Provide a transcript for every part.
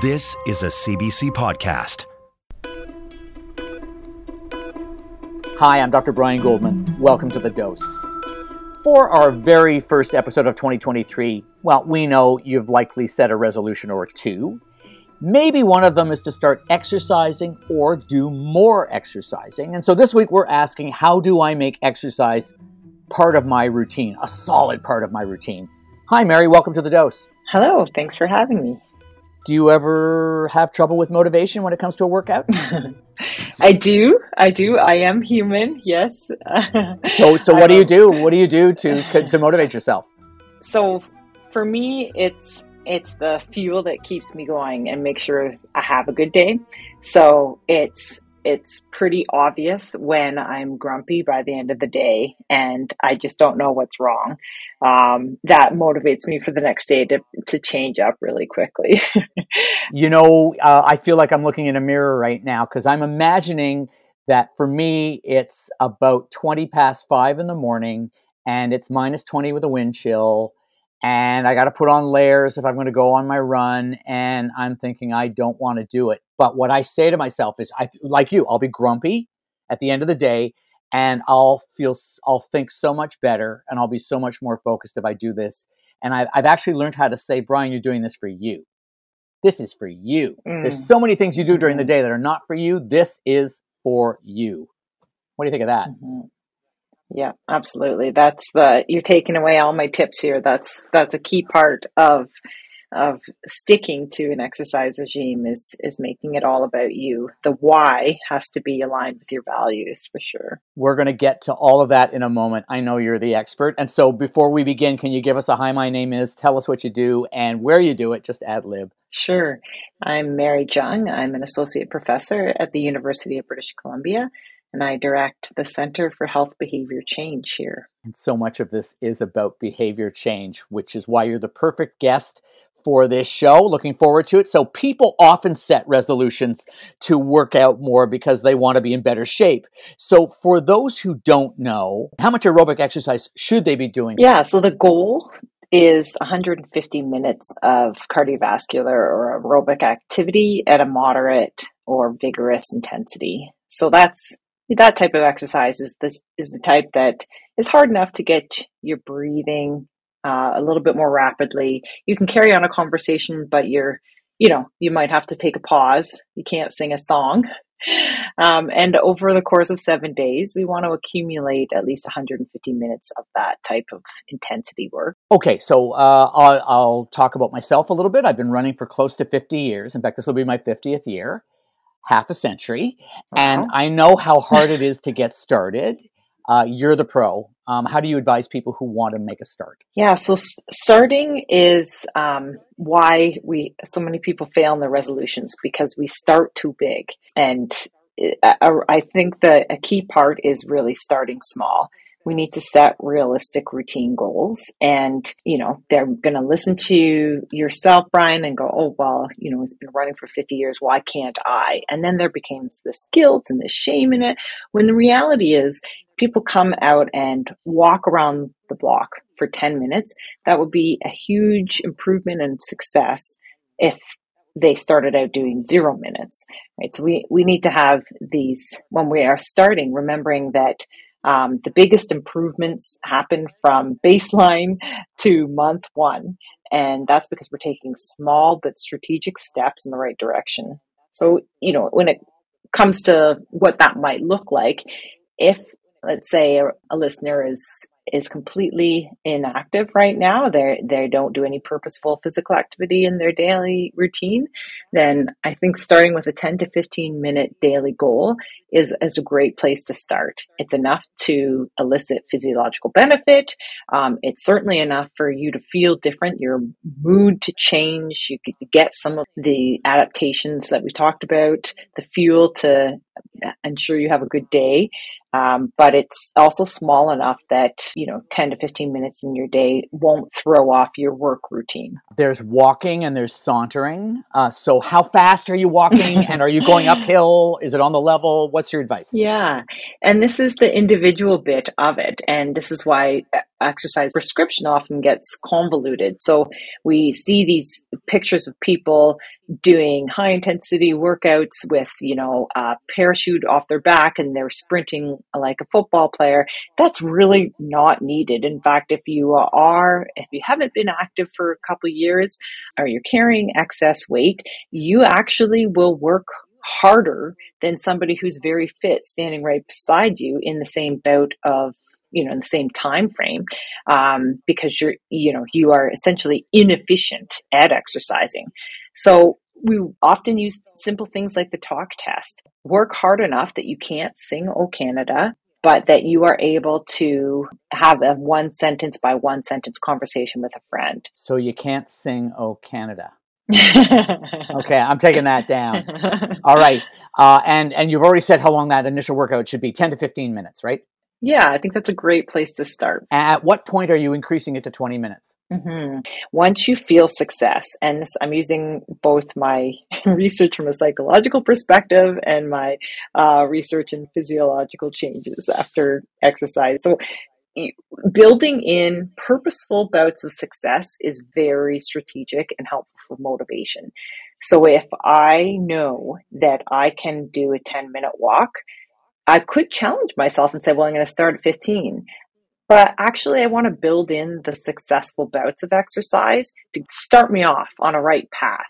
This is a CBC podcast. Hi, I'm Dr. Brian Goldman. Welcome to The Dose. For our very first episode of 2023, well, we know you've likely set a resolution or two. Maybe one of them is to start exercising or do more exercising. And so this week we're asking how do I make exercise part of my routine, a solid part of my routine? Hi, Mary. Welcome to The Dose. Hello. Thanks for having me. Do you ever have trouble with motivation when it comes to a workout? I do. I do. I am human. Yes. so, so what do you do? What do you do to to motivate yourself? So, for me, it's it's the fuel that keeps me going and make sure I have a good day. So it's it's pretty obvious when I'm grumpy by the end of the day and I just don't know what's wrong. Um, that motivates me for the next day to, to change up really quickly. you know, uh, I feel like I'm looking in a mirror right now because I'm imagining that for me, it's about 20 past five in the morning and it's minus 20 with a wind chill and I got to put on layers if I'm going to go on my run. And I'm thinking I don't want to do it. But what I say to myself is, I like you, I'll be grumpy at the end of the day, and I'll feel, I'll think so much better, and I'll be so much more focused if I do this. And I've, I've actually learned how to say, Brian, you're doing this for you. This is for you. Mm. There's so many things you do during the mm-hmm. day that are not for you. This is for you. What do you think of that? Mm-hmm. Yeah, absolutely. That's the you're taking away all my tips here. That's that's a key part of of sticking to an exercise regime is is making it all about you. The why has to be aligned with your values for sure. We're going to get to all of that in a moment. I know you're the expert. And so before we begin, can you give us a hi my name is, tell us what you do and where you do it, just ad lib. Sure. I'm Mary Jung. I'm an associate professor at the University of British Columbia and I direct the Center for Health Behavior Change here. And so much of this is about behavior change, which is why you're the perfect guest for this show. Looking forward to it. So, people often set resolutions to work out more because they want to be in better shape. So, for those who don't know, how much aerobic exercise should they be doing? Yeah, so the goal is 150 minutes of cardiovascular or aerobic activity at a moderate or vigorous intensity. So that's that type of exercise is this is the type that is hard enough to get your breathing uh, a little bit more rapidly. You can carry on a conversation, but you're you know you might have to take a pause. You can't sing a song. Um, and over the course of seven days, we want to accumulate at least 150 minutes of that type of intensity work. Okay, so uh, I'll, I'll talk about myself a little bit. I've been running for close to 50 years. In fact, this will be my 50th year half a century, and I know how hard it is to get started. Uh, you're the pro. Um, how do you advise people who want to make a start? Yeah, so starting is um, why we so many people fail in their resolutions because we start too big, and uh, I think that a key part is really starting small we need to set realistic routine goals and you know they're going to listen to yourself brian and go oh well you know it's been running for 50 years why can't i and then there becomes this guilt and this shame in it when the reality is people come out and walk around the block for 10 minutes that would be a huge improvement and success if they started out doing zero minutes right so we we need to have these when we are starting remembering that um, the biggest improvements happen from baseline to month one. And that's because we're taking small but strategic steps in the right direction. So, you know, when it comes to what that might look like, if let's say a, a listener is is completely inactive right now, they they don't do any purposeful physical activity in their daily routine, then I think starting with a 10 to 15 minute daily goal is, is a great place to start. It's enough to elicit physiological benefit. Um, it's certainly enough for you to feel different, your mood to change. You could get some of the adaptations that we talked about, the fuel to ensure you have a good day. Um, but it's also small enough that, you know, 10 to 15 minutes in your day won't throw off your work routine. There's walking and there's sauntering. Uh, so, how fast are you walking and are you going uphill? Is it on the level? What's your advice? Yeah. And this is the individual bit of it. And this is why exercise prescription often gets convoluted. So, we see these pictures of people doing high intensity workouts with, you know, a parachute off their back and they're sprinting like a football player. That's really not needed. In fact, if you are, if you haven't been active for a couple years or you're carrying excess weight, you actually will work harder than somebody who's very fit standing right beside you in the same bout of you know in the same time frame um, because you're you know you are essentially inefficient at exercising. So we often use simple things like the talk test. Work hard enough that you can't sing oh canada but that you are able to have a one sentence by one sentence conversation with a friend. So you can't sing oh canada. Okay i'm taking that down. All right uh, and and you've already said how long that initial workout should be 10 to 15 minutes right yeah, I think that's a great place to start. At what point are you increasing it to 20 minutes? Mm-hmm. Once you feel success, and this, I'm using both my research from a psychological perspective and my uh, research in physiological changes after exercise. So, building in purposeful bouts of success is very strategic and helpful for motivation. So, if I know that I can do a 10 minute walk, I could challenge myself and say, well, I'm going to start at 15. But actually, I want to build in the successful bouts of exercise to start me off on a right path.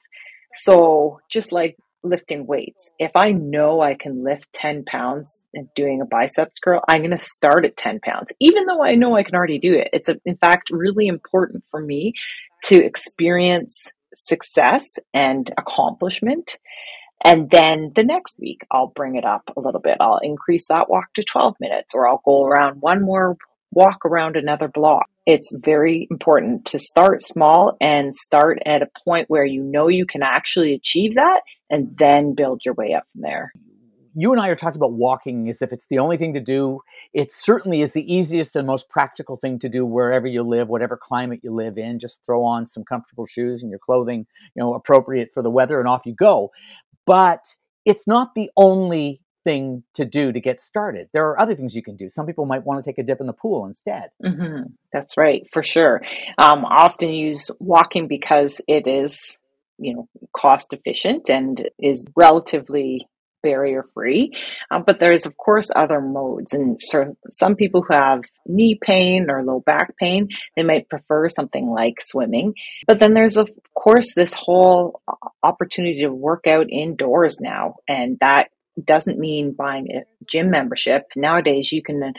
So, just like lifting weights, if I know I can lift 10 pounds and doing a biceps curl, I'm going to start at 10 pounds, even though I know I can already do it. It's, a, in fact, really important for me to experience success and accomplishment and then the next week, I'll bring it up a little bit. I'll increase that walk to 12 minutes, or I'll go around one more walk around another block. It's very important to start small and start at a point where you know you can actually achieve that and then build your way up from there. You and I are talking about walking as if it's the only thing to do. It certainly is the easiest and most practical thing to do wherever you live, whatever climate you live in. Just throw on some comfortable shoes and your clothing, you know, appropriate for the weather and off you go but it's not the only thing to do to get started. There are other things you can do. Some people might want to take a dip in the pool instead. Mm-hmm. That's right, for sure. Um, often use walking because it is, you know, cost efficient and is relatively barrier free. Um, but there's, of course, other modes. And so some people who have knee pain or low back pain, they might prefer something like swimming. But then there's, of course, this whole opportunity to work out indoors now. And that doesn't mean buying a gym membership. Nowadays, you can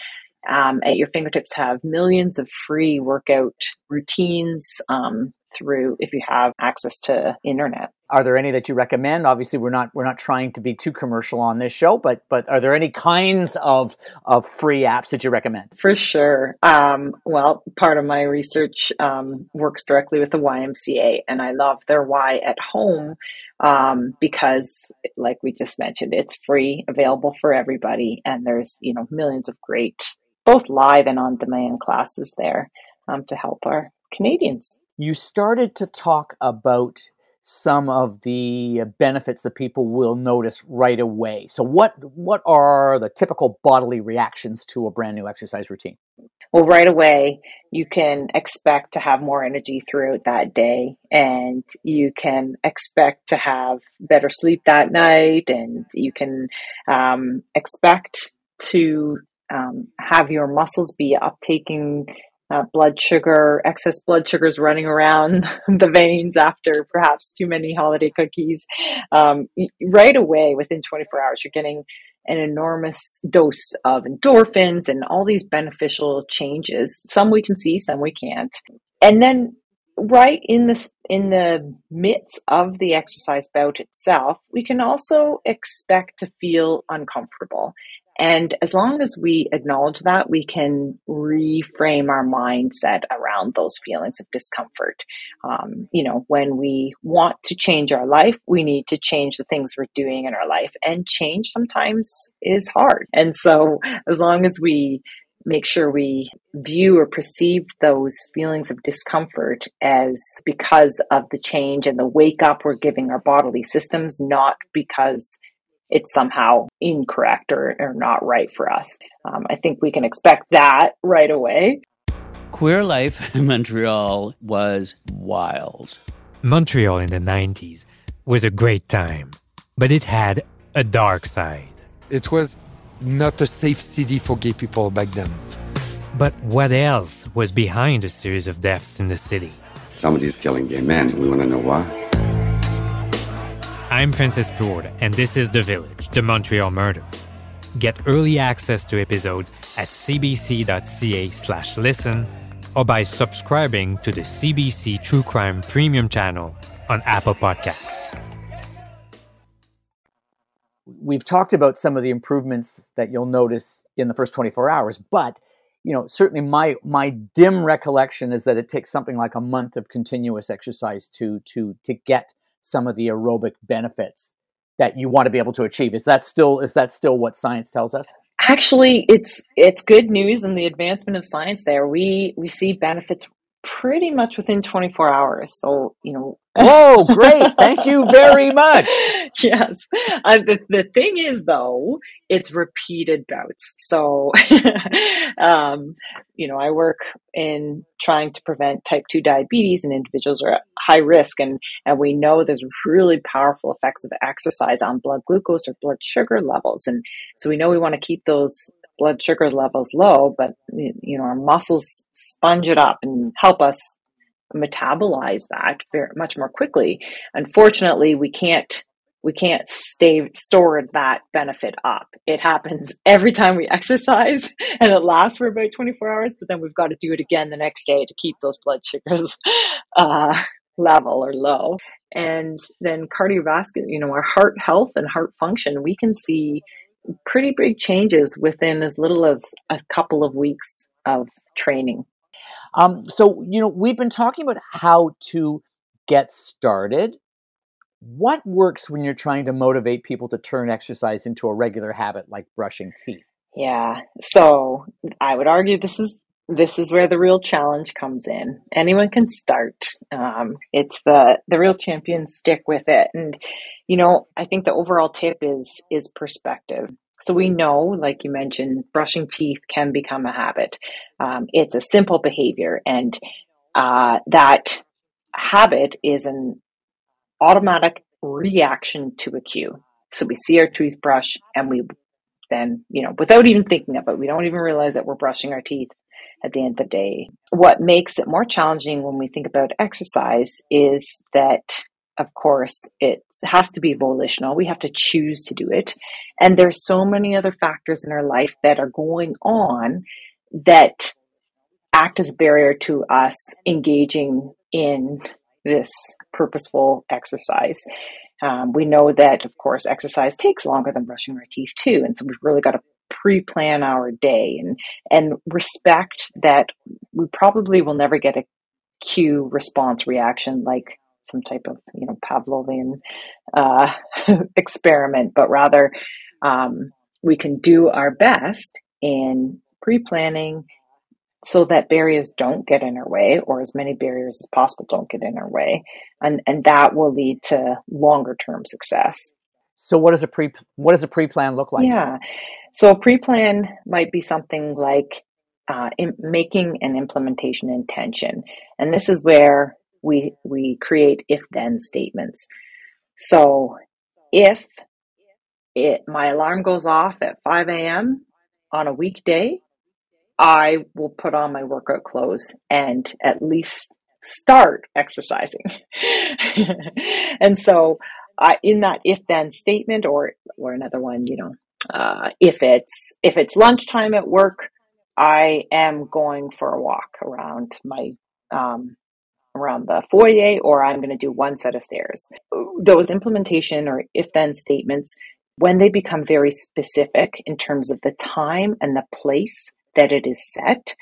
um, at your fingertips have millions of free workout routines um, through if you have access to internet. Are there any that you recommend? Obviously, we're not we're not trying to be too commercial on this show, but but are there any kinds of of free apps that you recommend? For sure. Um, well, part of my research um, works directly with the YMCA, and I love their Y at Home um, because, like we just mentioned, it's free, available for everybody, and there's you know millions of great both live and on demand classes there um, to help our Canadians. You started to talk about some of the benefits that people will notice right away. So what what are the typical bodily reactions to a brand new exercise routine? Well, right away, you can expect to have more energy throughout that day, and you can expect to have better sleep that night, and you can um, expect to um, have your muscles be uptaking uh, blood sugar, excess blood sugars running around the veins after perhaps too many holiday cookies. Um, right away, within 24 hours, you're getting an enormous dose of endorphins and all these beneficial changes. Some we can see, some we can't. And then right in this in the midst of the exercise bout itself, we can also expect to feel uncomfortable. And as long as we acknowledge that, we can reframe our mindset around those feelings of discomfort. Um, you know, when we want to change our life, we need to change the things we're doing in our life. And change sometimes is hard. And so, as long as we make sure we view or perceive those feelings of discomfort as because of the change and the wake up we're giving our bodily systems, not because it's somehow incorrect or, or not right for us. Um, I think we can expect that right away. Queer life in Montreal was wild. Montreal in the 90s was a great time, but it had a dark side. It was not a safe city for gay people back then. But what else was behind a series of deaths in the city? Somebody's killing gay men. We want to know why. I'm Francis Plourde, and this is The Village, The Montreal Murders. Get early access to episodes at cbc.ca slash listen or by subscribing to the CBC True Crime Premium channel on Apple Podcasts. We've talked about some of the improvements that you'll notice in the first 24 hours, but you know, certainly my my dim recollection is that it takes something like a month of continuous exercise to to to get some of the aerobic benefits that you want to be able to achieve. Is that still is that still what science tells us? Actually, it's it's good news in the advancement of science there. We we see benefits pretty much within 24 hours. So, you know. Whoa, great. Thank you very much. yes. Uh, the, the thing is, though, it's repeated bouts. So, um, you know, I work in trying to prevent type 2 diabetes and individuals are at high risk. And, and we know there's really powerful effects of exercise on blood glucose or blood sugar levels. And so we know we want to keep those blood sugar levels low, but you know our muscles sponge it up and help us metabolize that very much more quickly. Unfortunately, we can't we can't stay store that benefit up. It happens every time we exercise and it lasts for about 24 hours, but then we've got to do it again the next day to keep those blood sugars uh, level or low. And then cardiovascular, you know, our heart health and heart function, we can see pretty big changes within as little as a couple of weeks of training. Um, so, you know, we've been talking about how to get started. What works when you're trying to motivate people to turn exercise into a regular habit like brushing teeth? Yeah. So, I would argue this is this is where the real challenge comes in. Anyone can start. Um, it's the the real champions stick with it, and you know I think the overall tip is is perspective. So we know, like you mentioned, brushing teeth can become a habit. Um, it's a simple behavior, and uh, that habit is an automatic reaction to a cue. So we see our toothbrush, and we then, you know, without even thinking of it, we don't even realize that we're brushing our teeth at the end of the day. What makes it more challenging when we think about exercise is that, of course, it has to be volitional. We have to choose to do it. And there's so many other factors in our life that are going on that act as a barrier to us engaging in this purposeful exercise. Um, we know that, of course, exercise takes longer than brushing our teeth too, and so we've really got to pre-plan our day and and respect that we probably will never get a cue response reaction like some type of you know Pavlovian uh, experiment, but rather um, we can do our best in pre-planning so that barriers don't get in our way or as many barriers as possible don't get in our way. And and that will lead to longer term success. So what does a pre what does a pre-plan look like? Yeah so a pre-plan might be something like uh, making an implementation intention, and this is where we we create if-then statements. So if it my alarm goes off at 5 a.m. on a weekday, I will put on my workout clothes and at least start exercising. and so, I, in that if then statement, or or another one, you know, uh, if it's if it's lunchtime at work, I am going for a walk around my um, around the foyer, or I'm going to do one set of stairs. Those implementation or if then statements, when they become very specific in terms of the time and the place that it is set,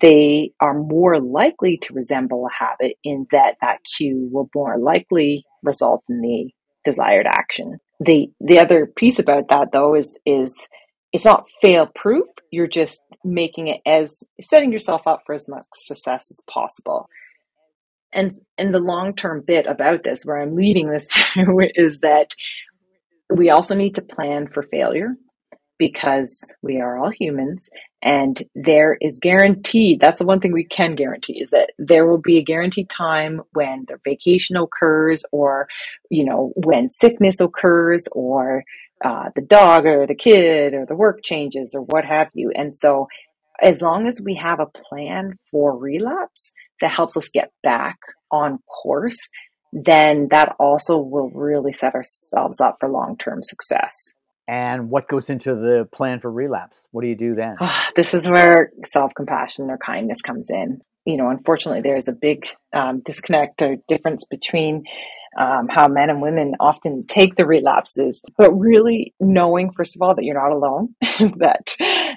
they are more likely to resemble a habit in that that cue will more likely result in the desired action. The the other piece about that though is is it's not fail proof. You're just making it as setting yourself up for as much success as possible. And and the long term bit about this, where I'm leading this to, is that we also need to plan for failure because we are all humans and there is guaranteed that's the one thing we can guarantee is that there will be a guaranteed time when the vacation occurs or you know when sickness occurs or uh, the dog or the kid or the work changes or what have you. And so as long as we have a plan for relapse that helps us get back on course then that also will really set ourselves up for long-term success and what goes into the plan for relapse? What do you do then? this is where self compassion or kindness comes in. You know, unfortunately, there's a big um, disconnect or difference between um, how men and women often take the relapses, but really knowing, first of all, that you're not alone, that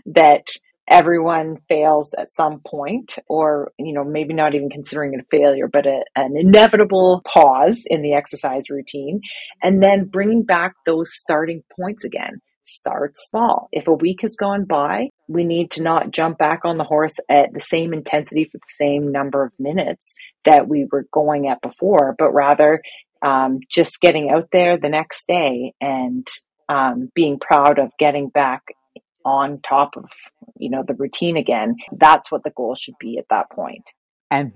that everyone fails at some point or you know maybe not even considering it a failure but a, an inevitable pause in the exercise routine. And then bringing back those starting points again. Start small. If a week has gone by we need to not jump back on the horse at the same intensity for the same number of minutes that we were going at before but rather um, just getting out there the next day and um, being proud of getting back on top of you know the routine again that's what the goal should be at that point. And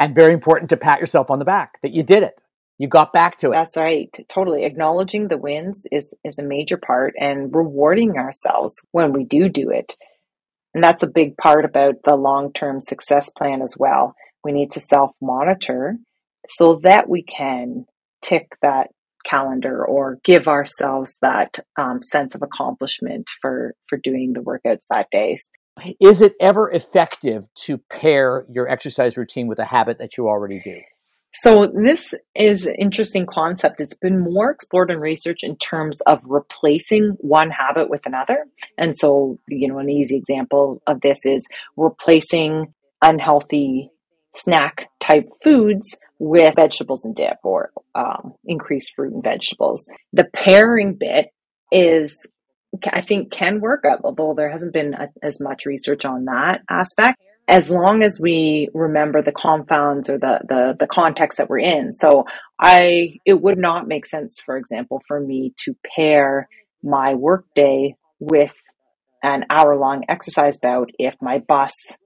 and very important to pat yourself on the back that you did it. You got back to it. That's right. Totally. Acknowledging the wins is is a major part and rewarding ourselves when we do do it. And that's a big part about the long-term success plan as well. We need to self monitor so that we can tick that calendar or give ourselves that um, sense of accomplishment for for doing the workouts that day. Is it ever effective to pair your exercise routine with a habit that you already do? So this is an interesting concept. It's been more explored in research in terms of replacing one habit with another. And so you know an easy example of this is replacing unhealthy snack type foods with vegetables and dip or um, increased fruit and vegetables. The pairing bit is, I think, can work, although there hasn't been a, as much research on that aspect. As long as we remember the confounds or the, the the context that we're in. So I it would not make sense, for example, for me to pair my workday with an hour long exercise bout if my bus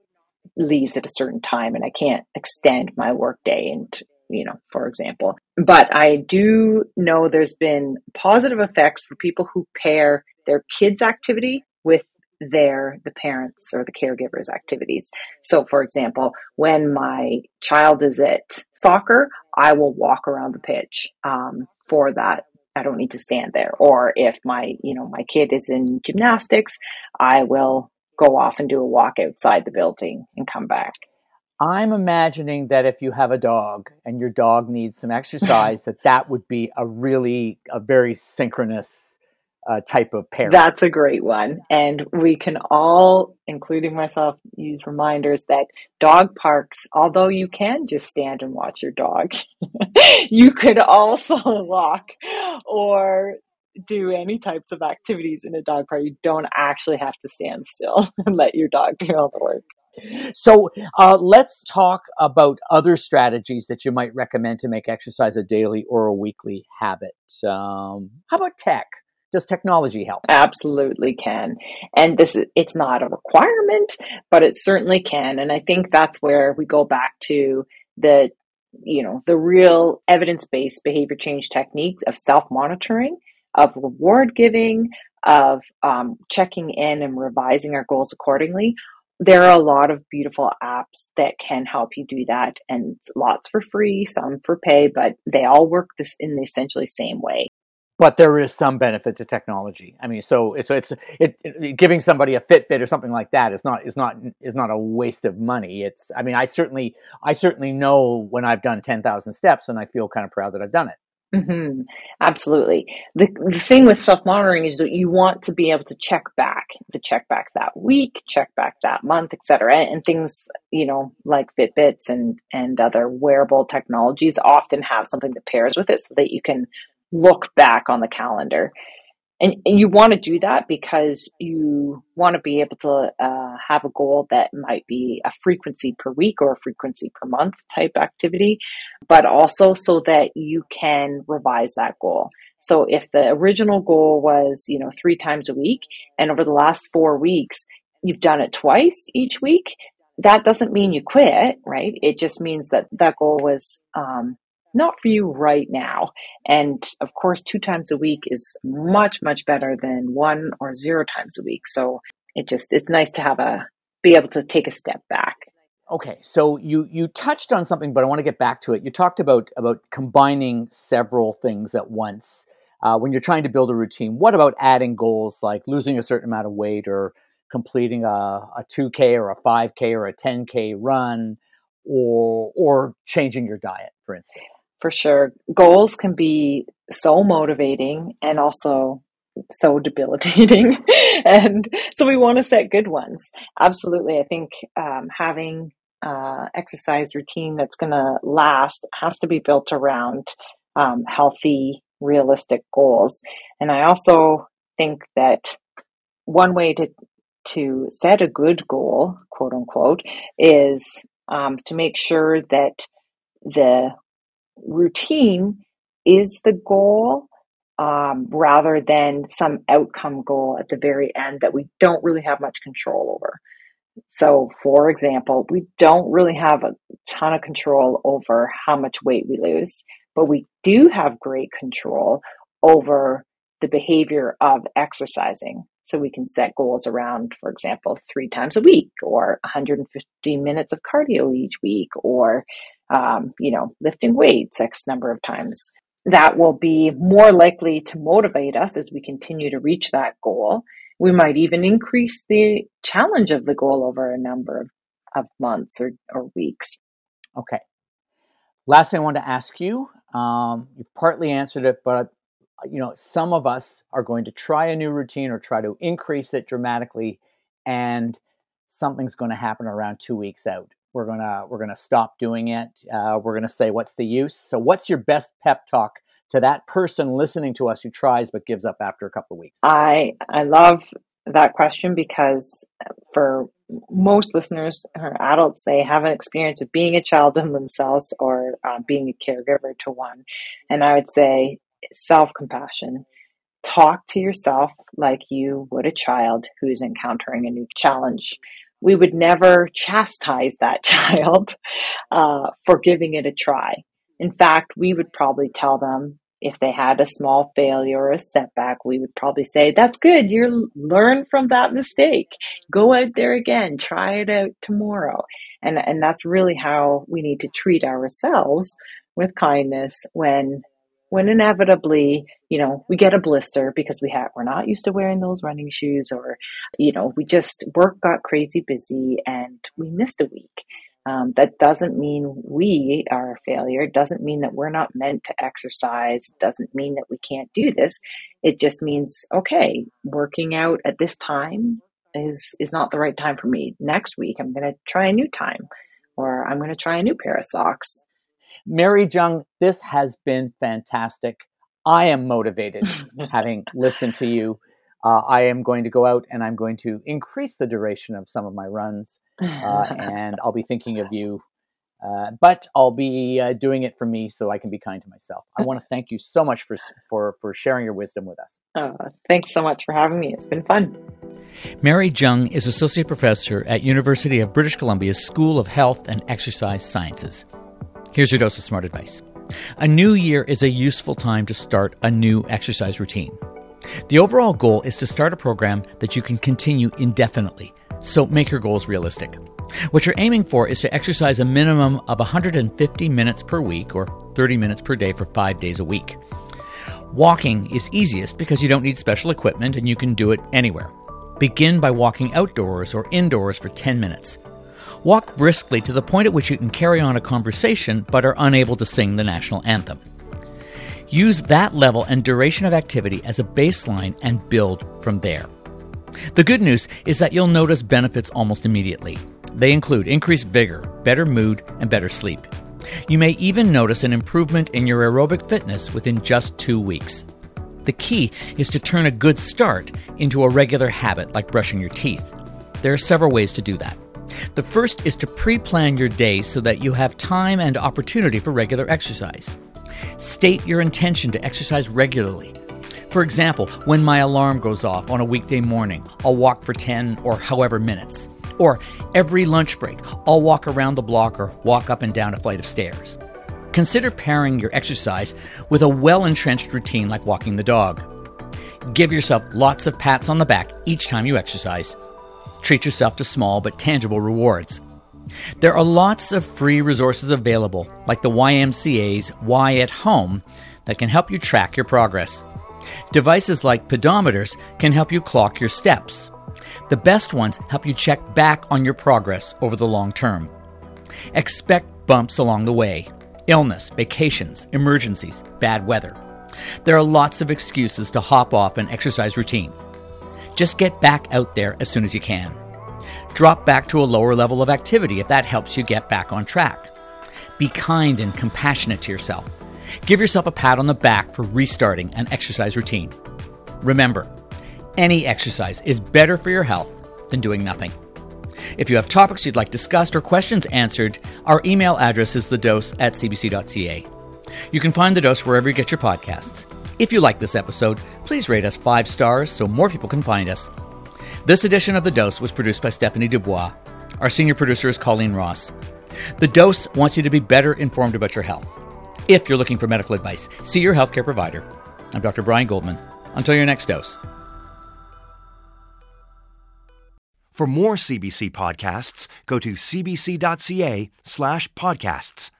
leaves at a certain time and I can't extend my workday and you know, for example. But I do know there's been positive effects for people who pair their kids' activity with their the parents or the caregivers activities. So for example when my child is at soccer i will walk around the pitch um, for that. I don't need to stand there. Or if my you know my kid is in gymnastics i will go off and do a walk outside the building and come back. I'm imagining that if you have a dog and your dog needs some exercise, that that would be a really a very synchronous uh, type of pair. That's a great one, and we can all, including myself, use reminders that dog parks. Although you can just stand and watch your dog, you could also walk or do any types of activities in a dog park. You don't actually have to stand still and let your dog do all the work. So uh, let's talk about other strategies that you might recommend to make exercise a daily or a weekly habit. Um, how about tech? Does technology help? Absolutely can. And this is, it's not a requirement, but it certainly can. And I think that's where we go back to the you know the real evidence-based behavior change techniques of self-monitoring of reward giving, of um, checking in and revising our goals accordingly. There are a lot of beautiful apps that can help you do that, and lots for free, some for pay, but they all work this in the essentially same way. but there is some benefit to technology. I mean, so it's it's it, it, giving somebody a Fitbit or something like that is not is not is not a waste of money. It's I mean, I certainly I certainly know when I've done ten thousand steps, and I feel kind of proud that I've done it. Mm-hmm. Absolutely. The, the thing with self monitoring is that you want to be able to check back, the check back that week, check back that month, etc. And things, you know, like Fitbits and and other wearable technologies often have something that pairs with it, so that you can look back on the calendar. And, and you want to do that because you want to be able to uh, have a goal that might be a frequency per week or a frequency per month type activity, but also so that you can revise that goal. So if the original goal was, you know, three times a week and over the last four weeks, you've done it twice each week, that doesn't mean you quit, right? It just means that that goal was um, not for you right now. And of course, two times a week is much, much better than one or zero times a week. So it just, it's nice to have a, be able to take a step back. Okay, so you you touched on something, but I want to get back to it. You talked about about combining several things at once uh, when you're trying to build a routine. What about adding goals like losing a certain amount of weight or completing a, a 2K or a 5K or a 10K run, or or changing your diet, for instance? For sure. Goals can be so motivating and also so debilitating. and so we want to set good ones. Absolutely. I think um, having uh, exercise routine that's going to last has to be built around um, healthy, realistic goals. And I also think that one way to to set a good goal, quote unquote, is um, to make sure that the routine is the goal um, rather than some outcome goal at the very end that we don't really have much control over. So, for example, we don't really have a ton of control over how much weight we lose, but we do have great control over the behavior of exercising. So we can set goals around, for example, three times a week or 150 minutes of cardio each week or um, you know, lifting weights X number of times. That will be more likely to motivate us as we continue to reach that goal. We might even increase the challenge of the goal over a number of, of months or, or weeks. Okay. Last thing I want to ask you, um, you partly answered it, but you know, some of us are going to try a new routine or try to increase it dramatically, and something's going to happen around two weeks out we're gonna we're gonna stop doing it. Uh, we're gonna say what's the use? So what's your best pep talk to that person listening to us who tries but gives up after a couple of weeks? I i love that question because for most listeners or adults they have an experience of being a child in themselves or uh, being a caregiver to one. And i would say self-compassion. Talk to yourself like you would a child who's encountering a new challenge we would never chastise that child uh, for giving it a try. In fact, we would probably tell them if they had a small failure or a setback, we would probably say, That's good. You learn from that mistake. Go out there again. Try it out tomorrow. And, and that's really how we need to treat ourselves with kindness when when inevitably, you know, we get a blister because we have we're not used to wearing those running shoes or, you know, we just work got crazy busy and we missed a week. Um, that doesn't mean we are a failure. It doesn't mean that we're not meant to exercise. It doesn't mean that we can't do this. It just means, okay, working out at this time is, is not the right time for me. Next week, I'm going to try a new time or I'm going to try a new pair of socks. Mary Jung, this has been fantastic. I am motivated having listened to you. Uh, I am going to go out and I'm going to increase the duration of some of my runs, uh, and I'll be thinking of you. Uh, but I'll be uh, doing it for me so I can be kind to myself. I want to thank you so much for for for sharing your wisdom with us. Oh, thanks so much for having me. It's been fun. Mary Jung is associate professor at University of British Columbia's School of Health and Exercise Sciences. Here's your dose of smart advice. A new year is a useful time to start a new exercise routine. The overall goal is to start a program that you can continue indefinitely, so make your goals realistic. What you're aiming for is to exercise a minimum of 150 minutes per week or 30 minutes per day for five days a week. Walking is easiest because you don't need special equipment and you can do it anywhere. Begin by walking outdoors or indoors for 10 minutes. Walk briskly to the point at which you can carry on a conversation but are unable to sing the national anthem. Use that level and duration of activity as a baseline and build from there. The good news is that you'll notice benefits almost immediately. They include increased vigor, better mood, and better sleep. You may even notice an improvement in your aerobic fitness within just two weeks. The key is to turn a good start into a regular habit like brushing your teeth. There are several ways to do that. The first is to pre plan your day so that you have time and opportunity for regular exercise. State your intention to exercise regularly. For example, when my alarm goes off on a weekday morning, I'll walk for 10 or however minutes. Or every lunch break, I'll walk around the block or walk up and down a flight of stairs. Consider pairing your exercise with a well entrenched routine like walking the dog. Give yourself lots of pats on the back each time you exercise. Treat yourself to small but tangible rewards. There are lots of free resources available, like the YMCA's Y at Home, that can help you track your progress. Devices like pedometers can help you clock your steps. The best ones help you check back on your progress over the long term. Expect bumps along the way illness, vacations, emergencies, bad weather. There are lots of excuses to hop off an exercise routine. Just get back out there as soon as you can. Drop back to a lower level of activity if that helps you get back on track. Be kind and compassionate to yourself. Give yourself a pat on the back for restarting an exercise routine. Remember, any exercise is better for your health than doing nothing. If you have topics you'd like discussed or questions answered, our email address is thedose at cbc.ca. You can find The Dose wherever you get your podcasts. If you like this episode, please rate us five stars so more people can find us. This edition of The Dose was produced by Stephanie Dubois. Our senior producer is Colleen Ross. The Dose wants you to be better informed about your health. If you're looking for medical advice, see your healthcare provider. I'm Dr. Brian Goldman. Until your next dose. For more CBC podcasts, go to cbc.ca slash podcasts.